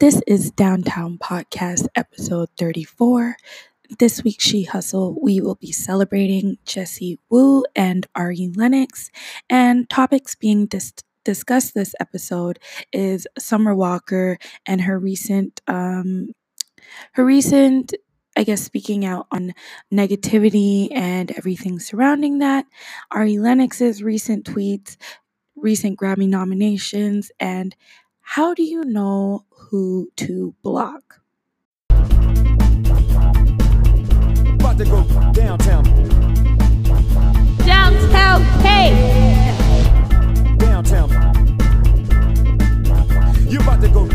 This is Downtown Podcast, episode 34. This week, She Hustle, we will be celebrating Jessie Woo and Ari Lennox. And topics being dis- discussed this episode is Summer Walker and her recent, um, her recent, I guess, speaking out on negativity and everything surrounding that. Ari Lennox's recent tweets, recent Grammy nominations, and how do you know who to block? About to go downtown, Downtown K. downtown. You about to go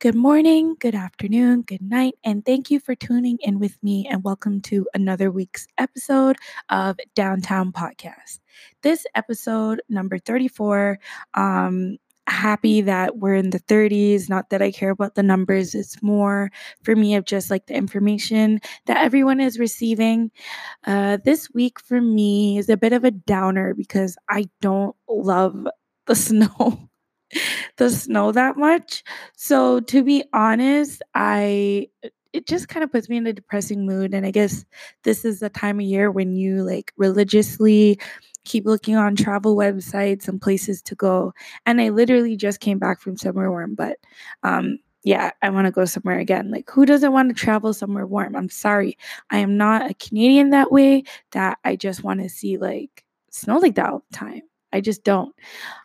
Good morning, good afternoon, good night, and thank you for tuning in with me and welcome to another week's episode of Downtown Podcast. This episode, number 34, um, happy that we're in the 30s. Not that I care about the numbers, it's more for me of just like the information that everyone is receiving. Uh, this week for me is a bit of a downer because I don't love the snow. the snow that much. So to be honest, I it just kind of puts me in a depressing mood and I guess this is the time of year when you like religiously keep looking on travel websites and places to go. And I literally just came back from somewhere warm, but um yeah, I want to go somewhere again. Like who doesn't want to travel somewhere warm? I'm sorry. I am not a Canadian that way that I just want to see like snow like that all the time. I just don't.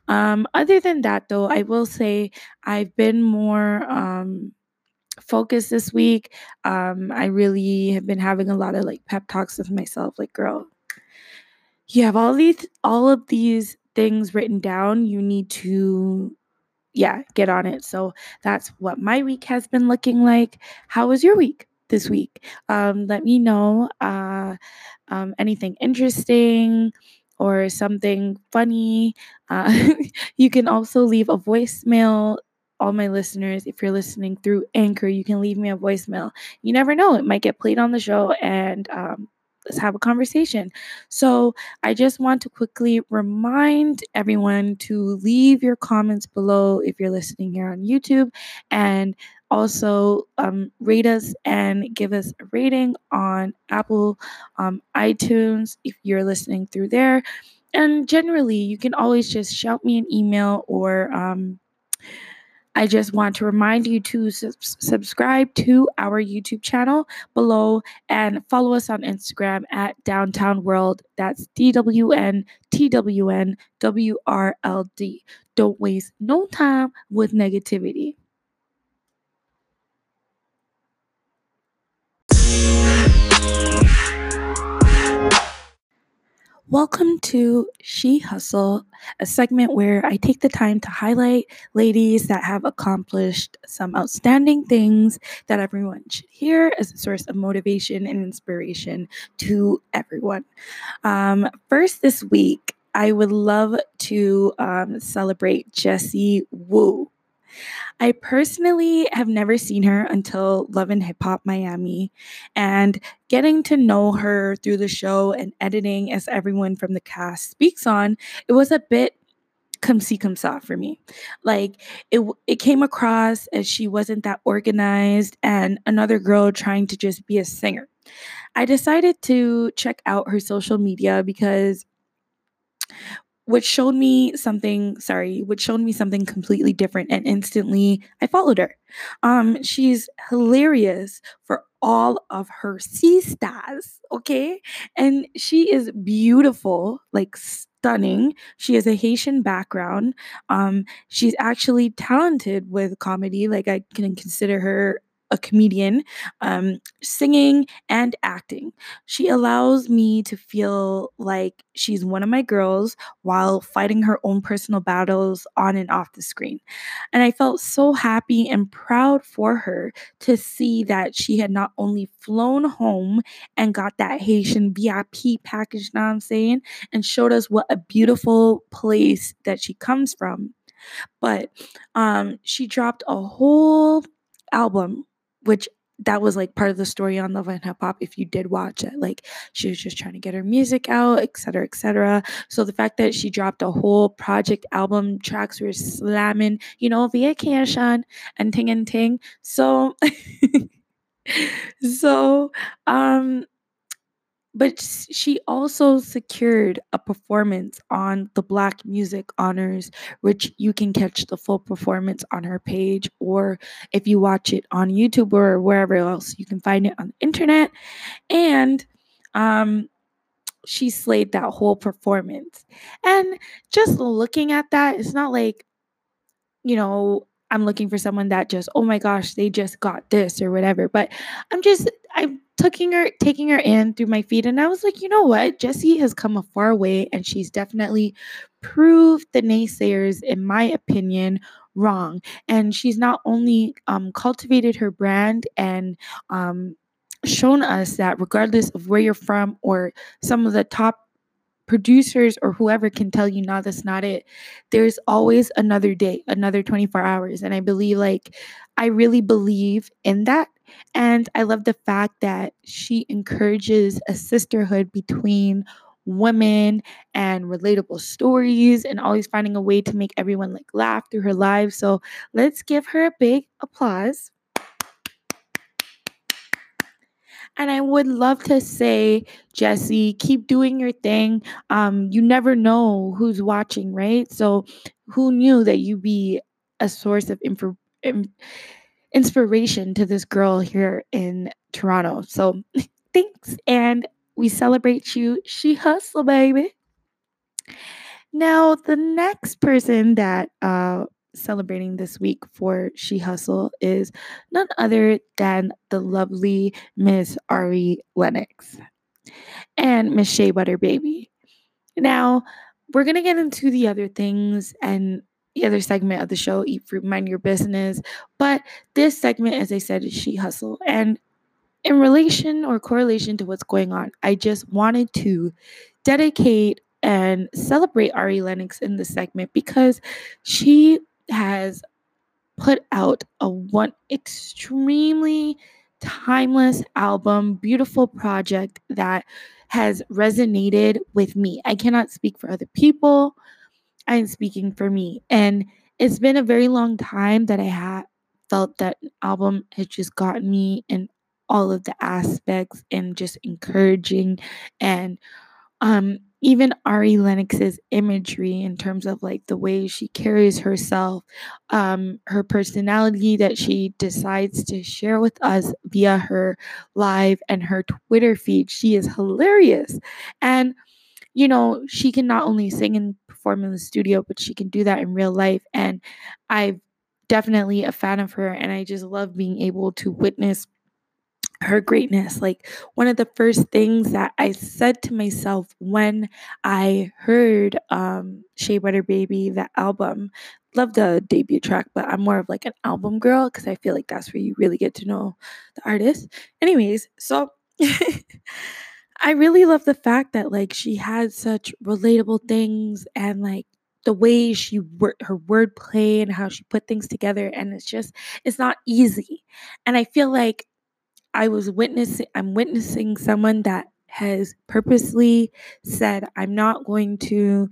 Um, other than that, though, I will say I've been more um, focused this week. Um, I really have been having a lot of like pep talks with myself. Like, girl, you have all these, all of these things written down. You need to, yeah, get on it. So that's what my week has been looking like. How was your week? This week, um, let me know uh, um, anything interesting, or something funny, uh, you can also leave a voicemail. All my listeners, if you're listening through Anchor, you can leave me a voicemail. You never know, it might get played on the show and um, let's have a conversation. So, I just want to quickly remind everyone to leave your comments below if you're listening here on YouTube and also um, rate us and give us a rating on Apple um, iTunes if you're listening through there. And generally, you can always just shout me an email or um, I just want to remind you to sub- subscribe to our YouTube channel below and follow us on Instagram at Downtown World. That's D W N T W N W R L D. Don't waste no time with negativity. Welcome to She Hustle, a segment where I take the time to highlight ladies that have accomplished some outstanding things that everyone should hear as a source of motivation and inspiration to everyone. Um, first, this week, I would love to um, celebrate Jessie Woo. I personally have never seen her until Love and Hip Hop Miami, and getting to know her through the show and editing as everyone from the cast speaks on, it was a bit come see come saw for me. Like it it came across as she wasn't that organized and another girl trying to just be a singer. I decided to check out her social media because which showed me something sorry which showed me something completely different and instantly i followed her. Um she's hilarious for all of her sea stars okay? And she is beautiful like stunning. She has a haitian background. Um she's actually talented with comedy like i can consider her a comedian, um, singing and acting. She allows me to feel like she's one of my girls while fighting her own personal battles on and off the screen. And I felt so happy and proud for her to see that she had not only flown home and got that Haitian VIP package, now I'm saying, and showed us what a beautiful place that she comes from. But um, she dropped a whole album which that was like part of the story on Love and Hip Hop. If you did watch it, like she was just trying to get her music out, etc., etc. So the fact that she dropped a whole project album, tracks were slamming, you know, via vacation and ting and ting. So, so, um, but she also secured a performance on the Black Music Honors, which you can catch the full performance on her page, or if you watch it on YouTube or wherever else, you can find it on the internet. And um, she slayed that whole performance. And just looking at that, it's not like, you know, I'm looking for someone that just, oh my gosh, they just got this or whatever. But I'm just, I'm taking her, taking her in through my feed, and I was like, you know what? jessie has come a far way, and she's definitely proved the naysayers, in my opinion, wrong. And she's not only um, cultivated her brand and um, shown us that regardless of where you're from or some of the top producers or whoever can tell you no that's not it there's always another day another 24 hours and i believe like i really believe in that and i love the fact that she encourages a sisterhood between women and relatable stories and always finding a way to make everyone like laugh through her live so let's give her a big applause And I would love to say, Jessie, keep doing your thing. Um, you never know who's watching, right? So, who knew that you'd be a source of info, inspiration to this girl here in Toronto? So, thanks. And we celebrate you. She hustle, baby. Now, the next person that uh, celebrating this week for She Hustle is none other than the lovely Miss Ari Lennox and Miss Shea Butter Baby. Now, we're going to get into the other things and the other segment of the show, Eat Fruit, Mind Your Business. But this segment, as I said, is She Hustle. And in relation or correlation to what's going on, I just wanted to dedicate and celebrate Ari Lennox in this segment because she has put out a one extremely timeless album, beautiful project that has resonated with me. I cannot speak for other people. I am speaking for me. And it's been a very long time that I had felt that album had just gotten me in all of the aspects and just encouraging and um even Ari Lennox's imagery in terms of like the way she carries herself, um, her personality that she decides to share with us via her live and her Twitter feed. She is hilarious. And, you know, she can not only sing and perform in the studio, but she can do that in real life. And I'm definitely a fan of her. And I just love being able to witness her greatness. Like one of the first things that I said to myself when I heard um Shea Butter Baby, the album, love the debut track, but I'm more of like an album girl because I feel like that's where you really get to know the artist. Anyways, so I really love the fact that like she had such relatable things and like the way she wor- her wordplay and how she put things together and it's just it's not easy. And I feel like I was witnessing, I'm witnessing someone that has purposely said, I'm not going to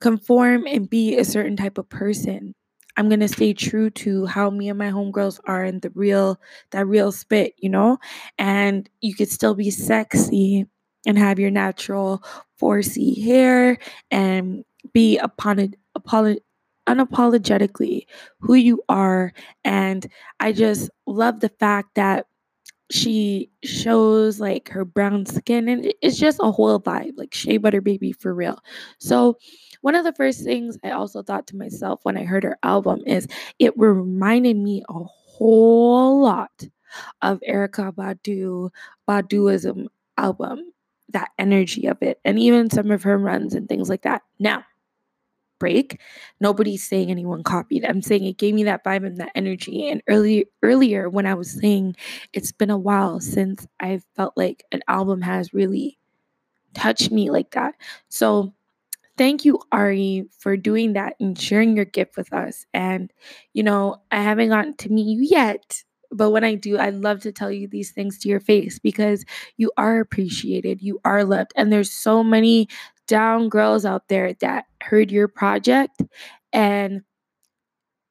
conform and be a certain type of person. I'm gonna stay true to how me and my homegirls are and the real that real spit, you know? And you could still be sexy and have your natural 4C hair and be upon it apolo- unapologetically who you are. And I just love the fact that she shows like her brown skin and it's just a whole vibe like shea butter baby for real so one of the first things i also thought to myself when i heard her album is it reminded me a whole lot of erykah badu baduizm album that energy of it and even some of her runs and things like that now break. Nobody's saying anyone copied. I'm saying it gave me that vibe and that energy. And earlier earlier when I was saying it's been a while since I felt like an album has really touched me like that. So thank you, Ari, for doing that and sharing your gift with us. And, you know, I haven't gotten to meet you yet, But when I do, I love to tell you these things to your face because you are appreciated, you are loved. And there's so many down girls out there that heard your project and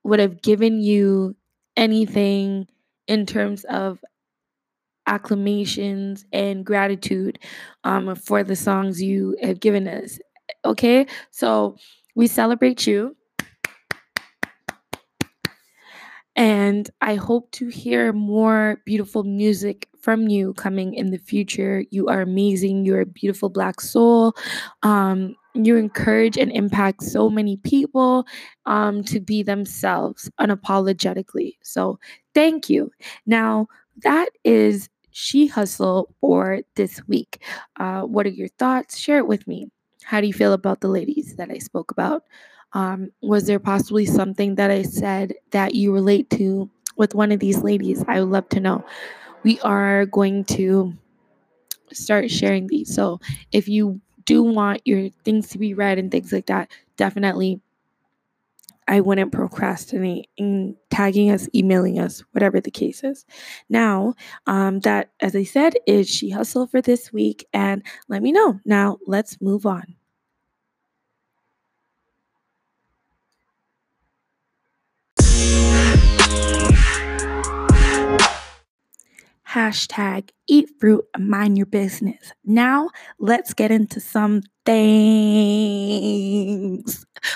would have given you anything in terms of acclamations and gratitude um, for the songs you have given us. Okay, so we celebrate you. And I hope to hear more beautiful music from you coming in the future. You are amazing. You're a beautiful black soul. Um, you encourage and impact so many people um, to be themselves unapologetically. So, thank you. Now, that is She Hustle for this week. Uh, what are your thoughts? Share it with me. How do you feel about the ladies that I spoke about? Um, was there possibly something that I said that you relate to with one of these ladies? I would love to know. We are going to start sharing these. So if you do want your things to be read and things like that, definitely I wouldn't procrastinate in tagging us, emailing us, whatever the case is. Now, um, that, as I said, is She Hustle for this week. And let me know. Now, let's move on. Hashtag eat fruit and mind your business. Now, let's get into some things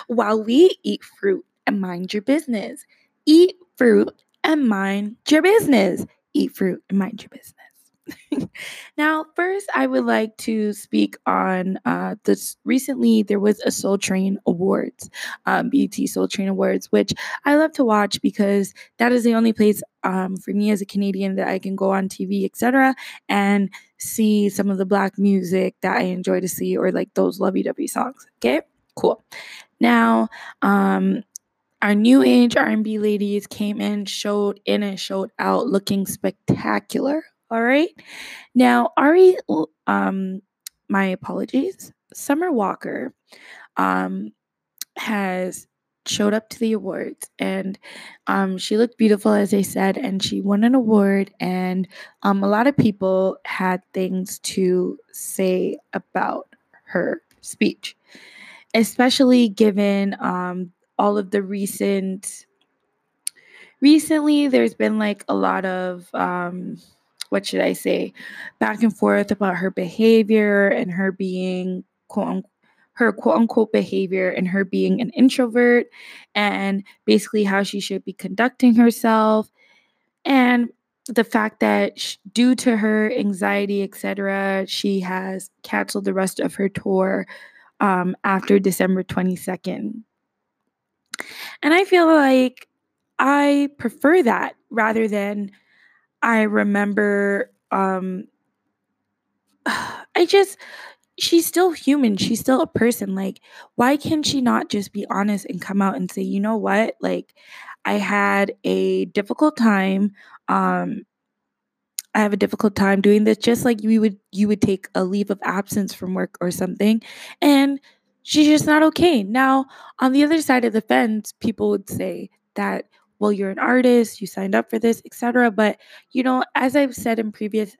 while we eat fruit and mind your business. Eat fruit and mind your business. Eat fruit and mind your business. now, first, I would like to speak on uh, this. Recently, there was a Soul Train Awards, um, BET Soul Train Awards, which I love to watch because that is the only place um, for me as a Canadian that I can go on TV, etc., and see some of the Black music that I enjoy to see, or like those lovey-dovey songs. Okay, cool. Now, um, our new age R&B ladies came in, showed in and showed out, looking spectacular. All right. Now, Ari, um, my apologies. Summer Walker um, has showed up to the awards and um, she looked beautiful, as I said, and she won an award. And um, a lot of people had things to say about her speech, especially given um, all of the recent. Recently, there's been like a lot of um, what should I say, back and forth about her behavior and her being quote unquote her quote unquote behavior and her being an introvert and basically how she should be conducting herself. And the fact that due to her anxiety etc she has canceled the rest of her tour um, after december 22nd and i feel like i prefer that rather than I remember um I just she's still human. She's still a person. Like, why can she not just be honest and come out and say, you know what? Like, I had a difficult time. Um, I have a difficult time doing this, just like you would you would take a leave of absence from work or something. And she's just not okay. Now, on the other side of the fence, people would say that well you're an artist you signed up for this etc but you know as i've said in previous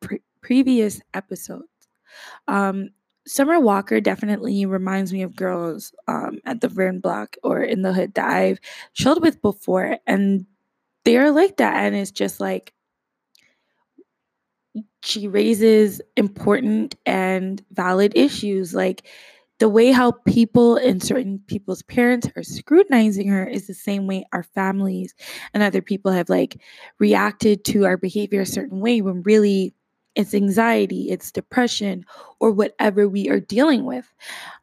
pre- previous episodes um summer walker definitely reminds me of girls um at the vern block or in the hood that i've chilled with before and they're like that and it's just like she raises important and valid issues like the way how people and certain people's parents are scrutinizing her is the same way our families and other people have like reacted to our behavior a certain way when really it's anxiety it's depression or whatever we are dealing with.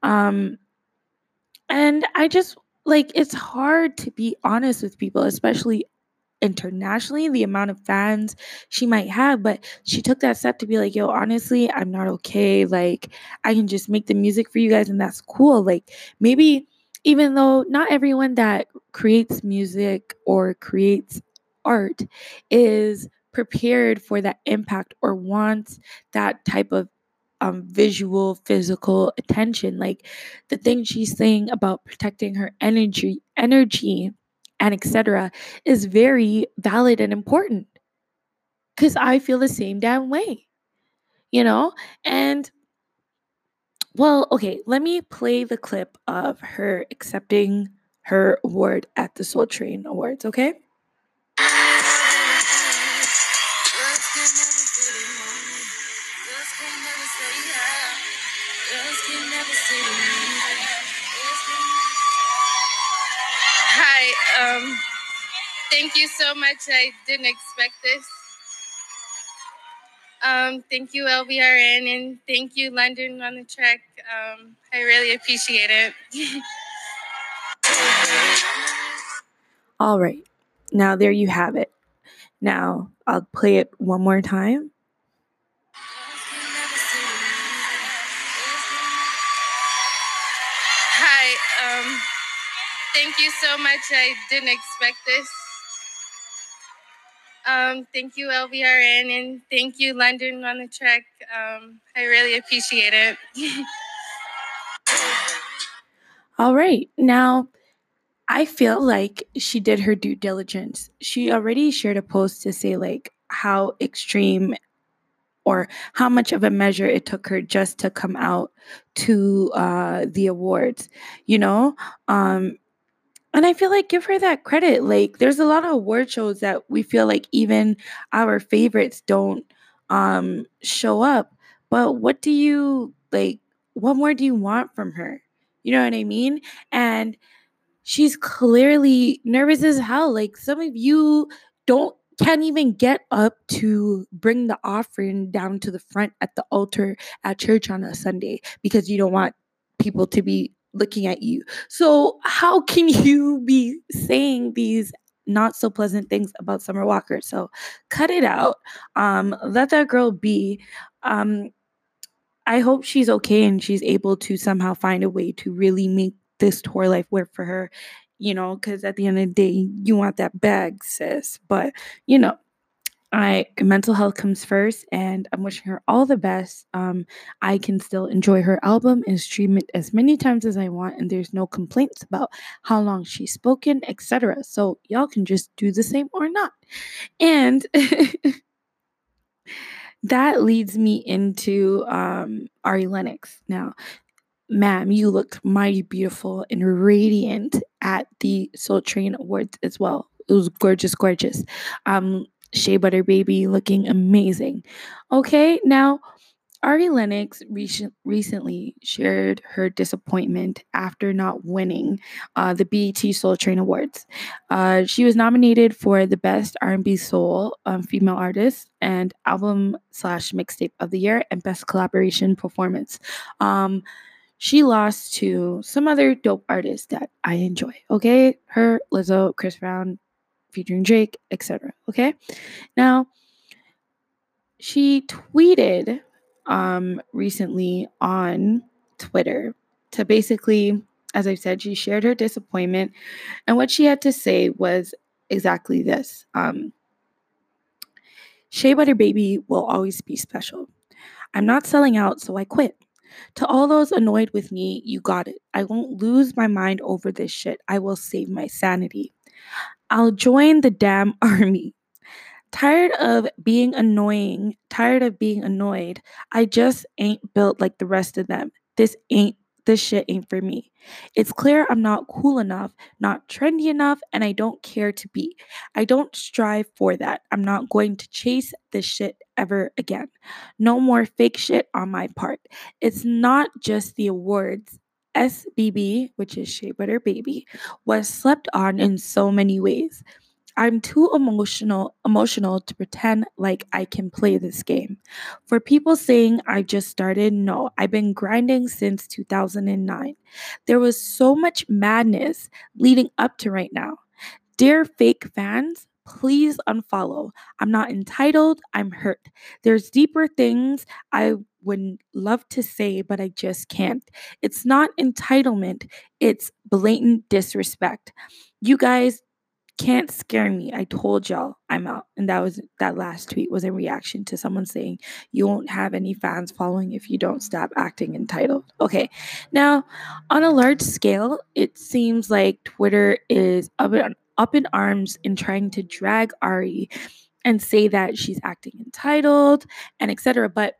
Um and i just like it's hard to be honest with people especially internationally, the amount of fans she might have, but she took that step to be like, yo, honestly, I'm not okay. Like, I can just make the music for you guys, and that's cool. Like, maybe even though not everyone that creates music or creates art is prepared for that impact or wants that type of um, visual, physical attention. Like the thing she's saying about protecting her energy, energy and etc. is very valid and important because I feel the same damn way, you know? And well, okay, let me play the clip of her accepting her award at the Soul Train Awards, okay? Thank you so much. I didn't expect this. Um, thank you, LVRN, and thank you, London on da Track. Um, I really appreciate it. All right. Now, there you have it. Now, I'll play it one more time. Hi, um, thank you so much. I didn't expect this. Um, thank you, LVRN, and thank you, London on da Track. Um, I really appreciate it. All right. Now, I feel like she did her due diligence. She already shared a post to say, like, how extreme or how much of a measure it took her just to come out to uh, the awards, you know? Um, and I feel like give her that credit. Like, there's a lot of award shows that we feel like even our favorites don't um, show up. But what do you like? What more do you want from her? You know what I mean? And she's clearly nervous as hell. Like some of you don't can't even get up to bring the offering down to the front at the altar at church on a Sunday because you don't want people to be looking at you. So how can you be saying these not so pleasant things about Summer Walker? So cut it out. Um, let that girl be. Um, I hope she's okay and she's able to somehow find a way to really make this tour life work for her, you know, because at the end of the day, you want that bag, sis. But, you know, I mental health comes first, and I'm wishing her all the best. Um, I can still enjoy her album and stream it as many times as I want, and there's no complaints about how long she's spoken, etc. So y'all can just do the same or not. And that leads me into um, Ari Lennox. Now, ma'am, you looked mighty beautiful and radiant at the Soul Train Awards as well. It was gorgeous, gorgeous. Um, Shea Butter Baby looking amazing. Okay, now Ari Lennox recent, recently shared her disappointment after not winning uh, the BET Soul Train Awards. Uh, she was nominated for the Best R&B Soul um, Female Artist and Album slash Mixtape of the Year and Best Collaboration Performance. Um, she lost to some other dope artists that I enjoy. Okay, her, Lizzo, Chris Brown, featuring Drake, etc. Okay, now she tweeted um, recently on Twitter to basically, as I said, she shared her disappointment, and what she had to say was exactly this: um, "Shea Butter Baby will always be special. I'm not selling out, so I quit." To all those annoyed with me, you got it. I won't lose my mind over this shit. I will save my sanity. I'll join the damn army. Tired of being annoying, tired of being annoyed. I just ain't built like the rest of them. This ain't this shit ain't for me. It's clear I'm not cool enough, not trendy enough, and I don't care to be. I don't strive for that. I'm not going to chase this shit ever again. No more fake shit on my part. It's not just the awards. SBB, which is Shea Butter Baby, was slept on in so many ways. I'm too emotional emotional to pretend like I can play this game. For people saying I just started, no, I've been grinding since 2009. There was so much madness leading up to right now. Dear fake fans, please unfollow. I'm not entitled, I'm hurt. There's deeper things I would love to say, but I just can't. It's not entitlement, it's blatant disrespect. You guys can't scare me. I told y'all I'm out. And that was that last tweet was a reaction to someone saying you won't have any fans following if you don't stop acting entitled. Okay. Now, on a large scale, it seems like Twitter is a bit up in arms in trying to drag Ari and say that she's acting entitled and etc. But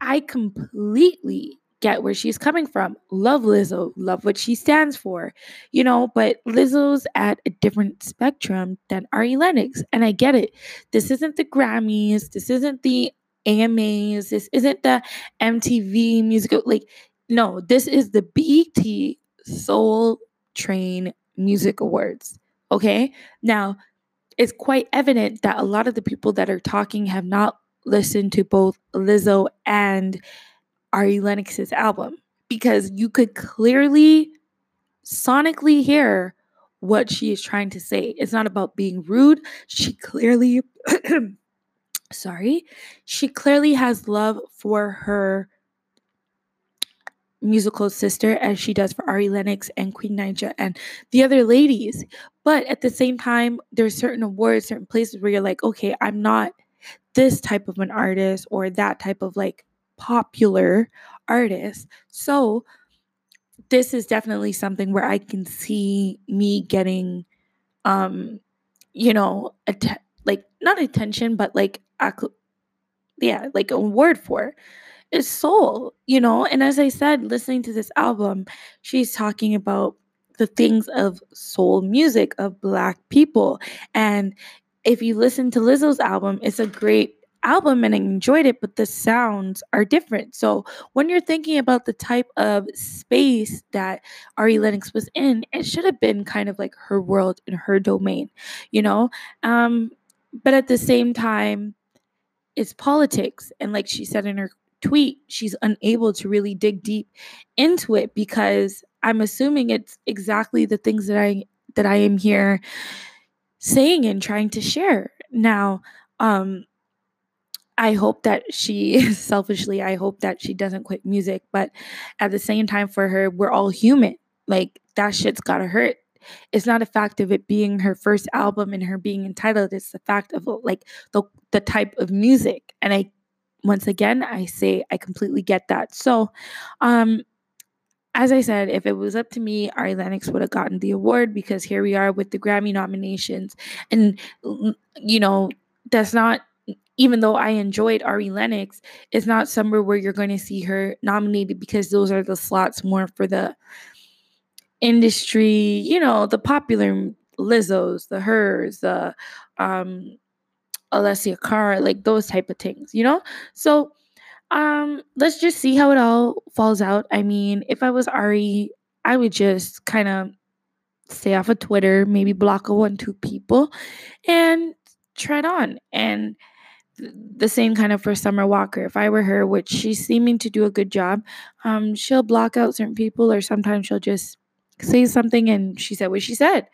I completely get where she's coming from. Love Lizzo, love what she stands for, you know, but Lizzo's at a different spectrum than Ari Lennox. And I get it. This isn't the Grammys, this isn't the AMAs, this isn't the MTV musical. Like, no, this is the BET Soul Train Music Awards. Okay. Now, it's quite evident that a lot of the people that are talking have not listened to both Lizzo and Ari Lennox's album because you could clearly sonically hear what she is trying to say. It's not about being rude. She clearly sorry, she clearly has love for her musical sister as she does for Ari Lennox and Queen Naija and the other ladies. But at the same time, there's certain awards, certain places where you're like, okay, I'm not this type of an artist or that type of like popular artist. So this is definitely something where I can see me getting um you know, att- like not attention but like ac- yeah, like a word for is soul, you know? And as I said, listening to this album, she's talking about the things of soul music of black people. And if you listen to Lizzo's album, it's a great album and I enjoyed it, but the sounds are different. So when you're thinking about the type of space that Ari Lennox was in, it should have been kind of like her world and her domain, you know? Um, but at the same time, it's politics. And like she said in her tweet, she's unable to really dig deep into it because I'm assuming it's exactly the things that I that I am here saying and trying to share. Now, um I hope that she selfishly I hope that she doesn't quit music, but at the same time for her we're all human. Like that shit's got to hurt. It's not a fact of it being her first album and her being entitled, it's the fact of like the the type of music. And I once again, I say I completely get that. So, um, as I said, if it was up to me, Ari Lennox would have gotten the award because here we are with the Grammy nominations. And, you know, that's not, even though I enjoyed Ari Lennox, it's not somewhere where you're going to see her nominated because those are the slots more for the industry, you know, the popular Lizzo's, the hers, the, um, Alessia Cara, like those type of things, you know? So um let's just see how it all falls out. I mean, if I was Ari, I would just kind of stay off of Twitter, maybe block a one, two people, and tread on. And the same kind of for Summer Walker. If I were her, which she's seeming to do a good job, um, she'll block out certain people, or sometimes she'll just say something and she said what she said.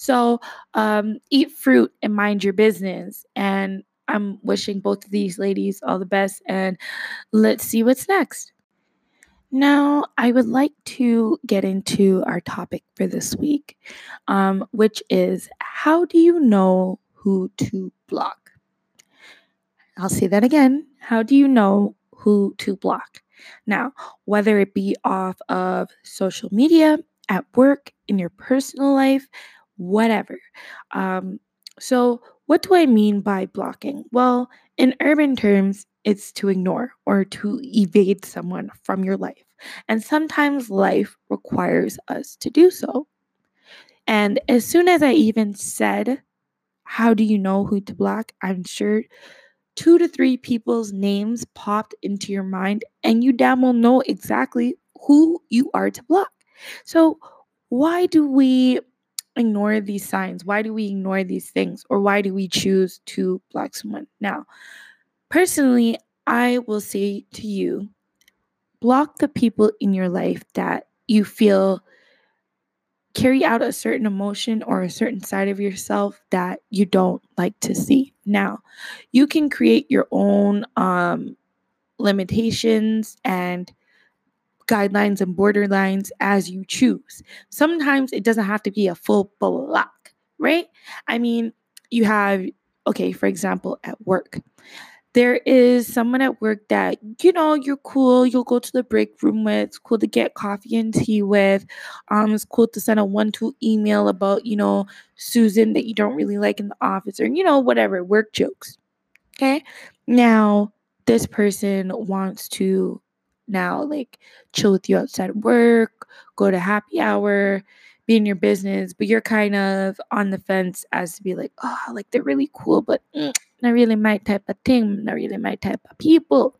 So um, eat fruit and mind your business. And I'm wishing both of these ladies all the best. And let's see what's next. Now, I would like to get into our topic for this week, um, which is how do you know who to block? I'll say that again. How do you know who to block? Now, whether it be off of social media, at work, in your personal life, whatever. Um, so, what do I mean by blocking? Well, in urban terms, it's to ignore or to evade someone from your life. And sometimes life requires us to do so. And as soon as I even said, How do you know who to block? I'm sure two to three people's names popped into your mind, and you damn well know exactly who you are to block. So, why do we ignore these signs? Why do we ignore these things? Or why do we choose to block someone? Now, personally, I will say to you block the people in your life that you feel carry out a certain emotion or a certain side of yourself that you don't like to see. Now, you can create your own um, limitations and guidelines and borderlines as you choose. Sometimes it doesn't have to be a full block, right? I mean, you have, okay, for example, at work, there is someone at work that you know you're cool you'll go to the break room with it's cool to get coffee and tea with um it's cool to send a one-two email about you know susan that you don't really like in the office or you know whatever work jokes okay now this person wants to now like chill with you outside of work go to happy hour be in your business but you're kind of on the fence as to be like oh like they're really cool but mm, not really my type of thing, not really my type of people.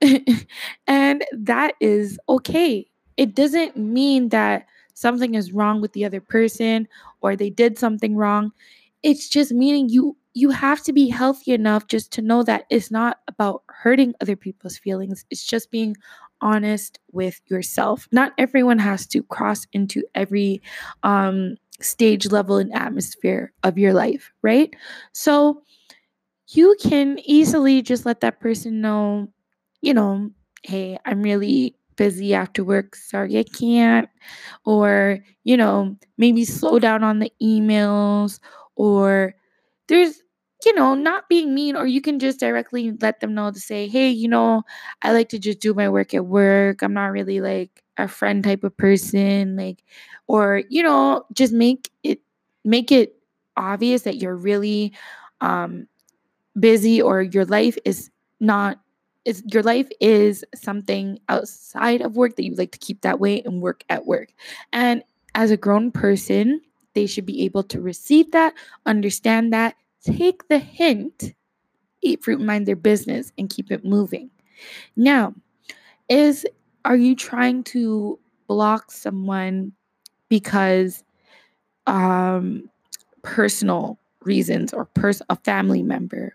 and that is okay. It doesn't mean that something is wrong with the other person or they did something wrong. It's just meaning you you have to be healthy enough just to know that it's not about hurting other people's feelings. It's just being honest with yourself. Not everyone has to cross into every um stage level and atmosphere of your life, right? So you can easily just let that person know, you know, hey, I'm really busy after work. Sorry, I can't. Or, you know, maybe slow down on the emails. Or there's, you know, not being mean. Or you can just directly let them know to say, hey, you know, I like to just do my work at work. I'm not really like a friend type of person. Like, or, you know, just make it, make it obvious that you're really, um, busy or your life is not is your life is something outside of work that you like to keep that way and work at work. And as a grown person, they should be able to receive that, understand that, take the hint, eat fruit, mind their business, and keep it moving. Now, is are you trying to block someone because um personal reasons or pers- a family member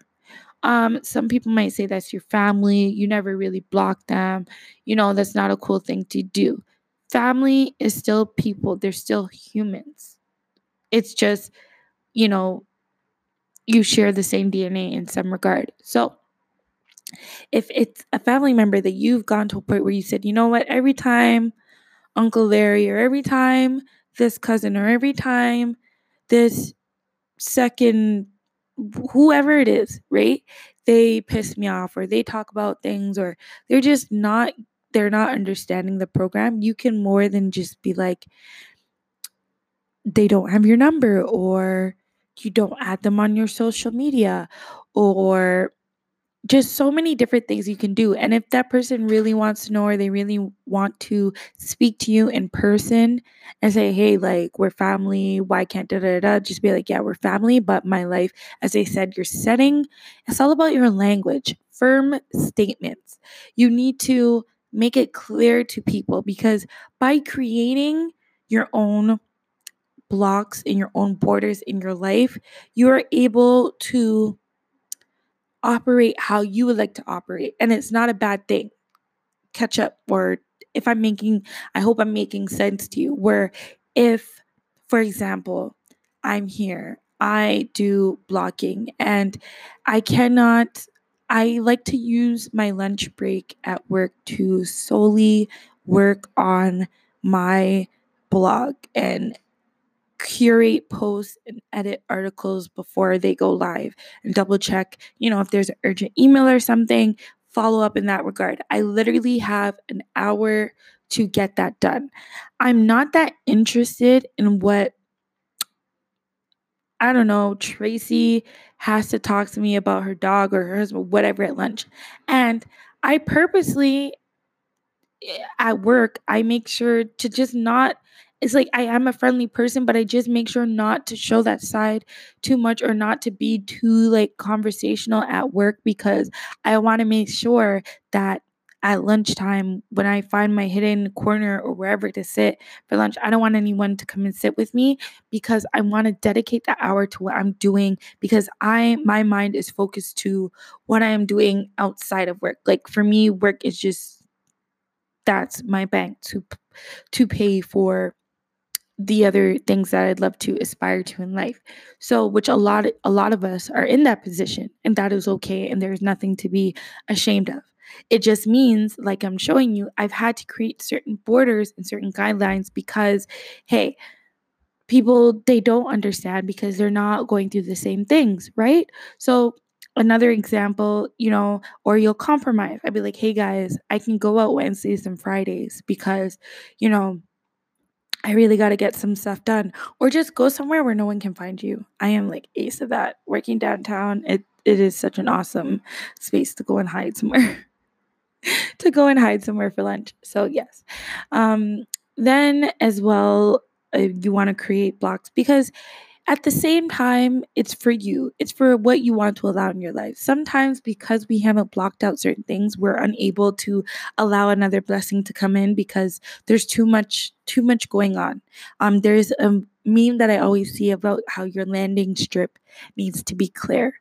um, some people might say that's your family. You never really block them. You know, that's not a cool thing to do. Family is still people, they're still humans. It's just, you know, you share the same DNA in some regard. So, if it's a family member that you've gone to a point where you said, you know what, every time Uncle Larry or every time this cousin or every time this second whoever it is, right? They piss me off or they talk about things or they're just not they're not understanding the program. You can more than just be like they don't have your number or you don't add them on your social media or just so many different things you can do. And if that person really wants to know or they really want to speak to you in person and say, hey, like, we're family, why can't da da da? Just be like, yeah, we're family, but my life, as I said, you're setting, it's all about your language, firm statements. You need to make it clear to people because by creating your own blocks and your own borders in your life, you are able to operate how you would like to operate. And it's not a bad thing. Catch up, or if I'm making, I hope I'm making sense to you. Where if, for example, I'm here, I do blocking and I cannot, I like to use my lunch break at work to solely work on my blog and curate posts and edit articles before they go live and double check, you know, if there's an urgent email or something, follow up in that regard. I literally have an hour to get that done. I'm not that interested in what I don't know, Tracy has to talk to me about her dog or her husband, whatever at lunch. And I purposely eh, at work, I make sure to just not it's like I am a friendly person, but I just make sure not to show that side too much or not to be too like conversational at work because I want to make sure that at lunchtime when I find my hidden corner or wherever to sit for lunch, I don't want anyone to come and sit with me because I want to dedicate that hour to what I'm doing because I my mind is focused to what I am doing outside of work. Like for me, work is just that's my bank to to pay for the other things that I'd love to aspire to in life. So, which a lot of, a lot of us are in that position and that is okay and there's nothing to be ashamed of. It just means like I'm showing you I've had to create certain borders and certain guidelines because hey, people they don't understand because they're not going through the same things, right? So, another example, you know, or you'll compromise. I'd be like, hey guys, I can go out Wednesdays and Fridays because, you know, I really got to get some stuff done. Or just go somewhere where no one can find you. I am like ace of that. Working downtown, it, it is such an awesome space to go and hide somewhere. to go and hide somewhere for lunch. So, yes. Um, then, as well, uh, you want to create blocks because at the same time, it's for you. It's for what you want to allow in your life. Sometimes, because we haven't blocked out certain things, we're unable to allow another blessing to come in because there's too much, too much going on. Um, there's a meme that I always see about how your landing strip needs to be clear.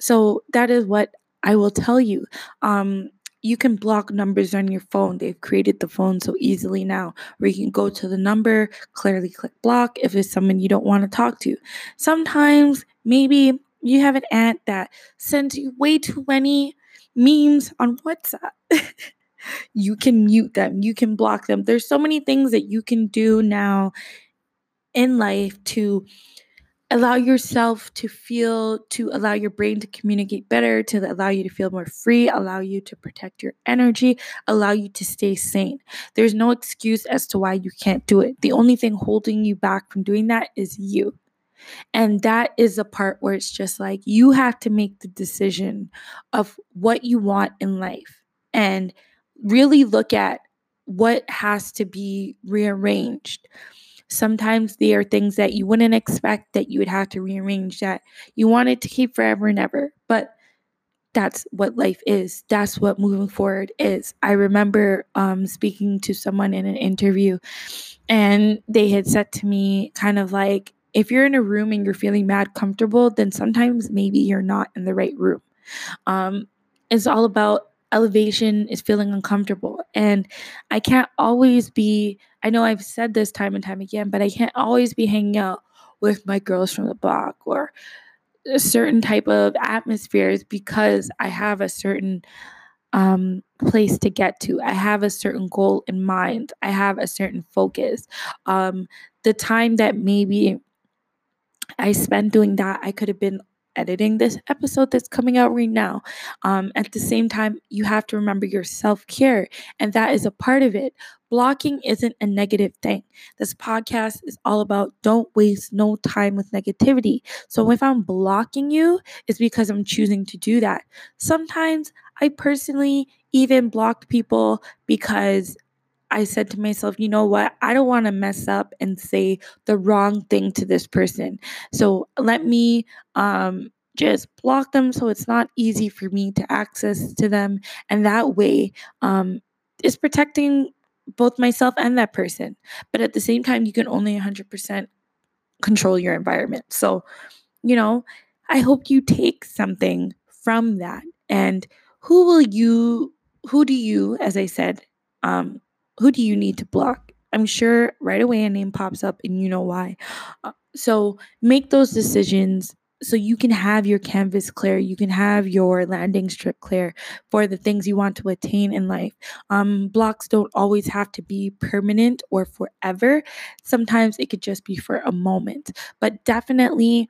So that is what I will tell you. Um, you can block numbers on your phone. They've created the phone so easily now where you can go to the number, clearly click block if it's someone you don't want to talk to. Sometimes maybe you have an aunt that sends you way too many memes on WhatsApp. you can mute them, you can block them. There's so many things that you can do now in life to allow yourself to feel, to allow your brain to communicate better, to allow you to feel more free, allow you to protect your energy, allow you to stay sane. There's no excuse as to why you can't do it. The only thing holding you back from doing that is you. And that is a part where it's just like you have to make the decision of what you want in life and really look at what has to be rearranged Sometimes they are things that you wouldn't expect that you would have to rearrange that you wanted to keep forever and ever. But that's what life is. That's what moving forward is. I remember um, speaking to someone in an interview, and they had said to me, kind of like, if you're in a room and you're feeling mad comfortable, then sometimes maybe you're not in the right room. Um, it's all about elevation is feeling uncomfortable. And I can't always be, I know I've said this time and time again, but I can't always be hanging out with my girls from the block or a certain type of atmospheres because I have a certain um, place to get to. I have a certain goal in mind. I have a certain focus. Um, the time that maybe I spent doing that, I could have been editing this episode that's coming out right now. Um, at the same time, you have to remember your self care, and that is a part of it. Blocking isn't a negative thing. This podcast is all about don't waste no time with negativity. So if I'm blocking you, it's because I'm choosing to do that. Sometimes I personally even blocked people because I said to myself, you know what? I don't want to mess up and say the wrong thing to this person. So let me um, just block them so it's not easy for me to access to them. And that way, um, is protecting both myself and that person. But at the same time, you can only 100% control your environment. So, you know, I hope you take something from that. And who will you, who do you, as I said, um, who do you need to block? I'm sure right away a name pops up and you know why. Uh, so make those decisions so you can have your canvas clear you can have your landing strip clear for the things you want to attain in life um, blocks don't always have to be permanent or forever sometimes it could just be for a moment but definitely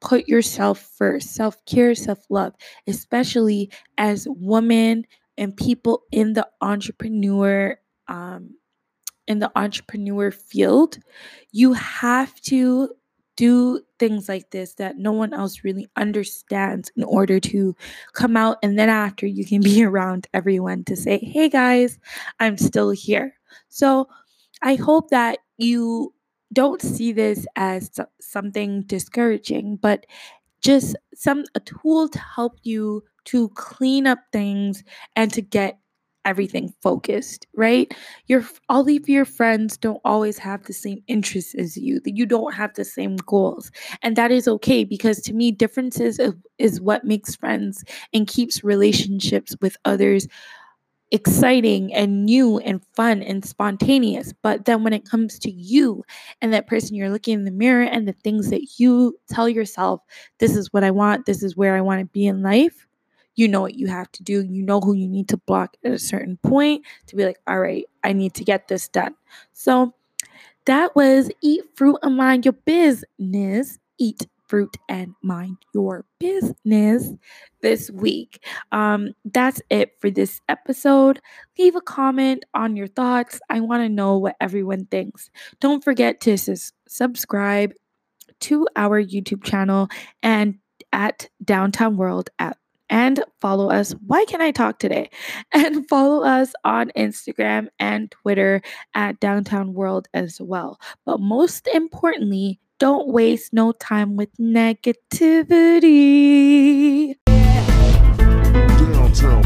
put yourself first self-care self-love especially as women and people in the entrepreneur um, in the entrepreneur field, you have to do things like this that no one else really understands in order to come out. And then after, you can be around everyone to say, hey guys, I'm still here. So I hope that you don't see this as something discouraging, but just some a tool to help you to clean up things and to get everything focused, right? Your all of your friends don't always have the same interests as you. That you don't have the same goals. And that is okay because to me differences is, is what makes friends and keeps relationships with others exciting and new and fun and spontaneous. But then when it comes to you and that person you're looking in the mirror and the things that you tell yourself, this is what I want, this is where I want to be in life, you know what you have to do. You know who you need to block at a certain point to be like, all right, I need to get this done. So that was Eat Fruit and Mind Your Business. Eat fruit and mind your business this week. Um, that's it for this episode. Leave a comment on your thoughts. I want to know what everyone thinks. Don't forget to sus- subscribe to our YouTube channel and at Downtown World at and follow us. Why can I talk today? And follow us on Instagram and Twitter at Downtown World as well. But most importantly, don't waste no time with negativity. Downtown.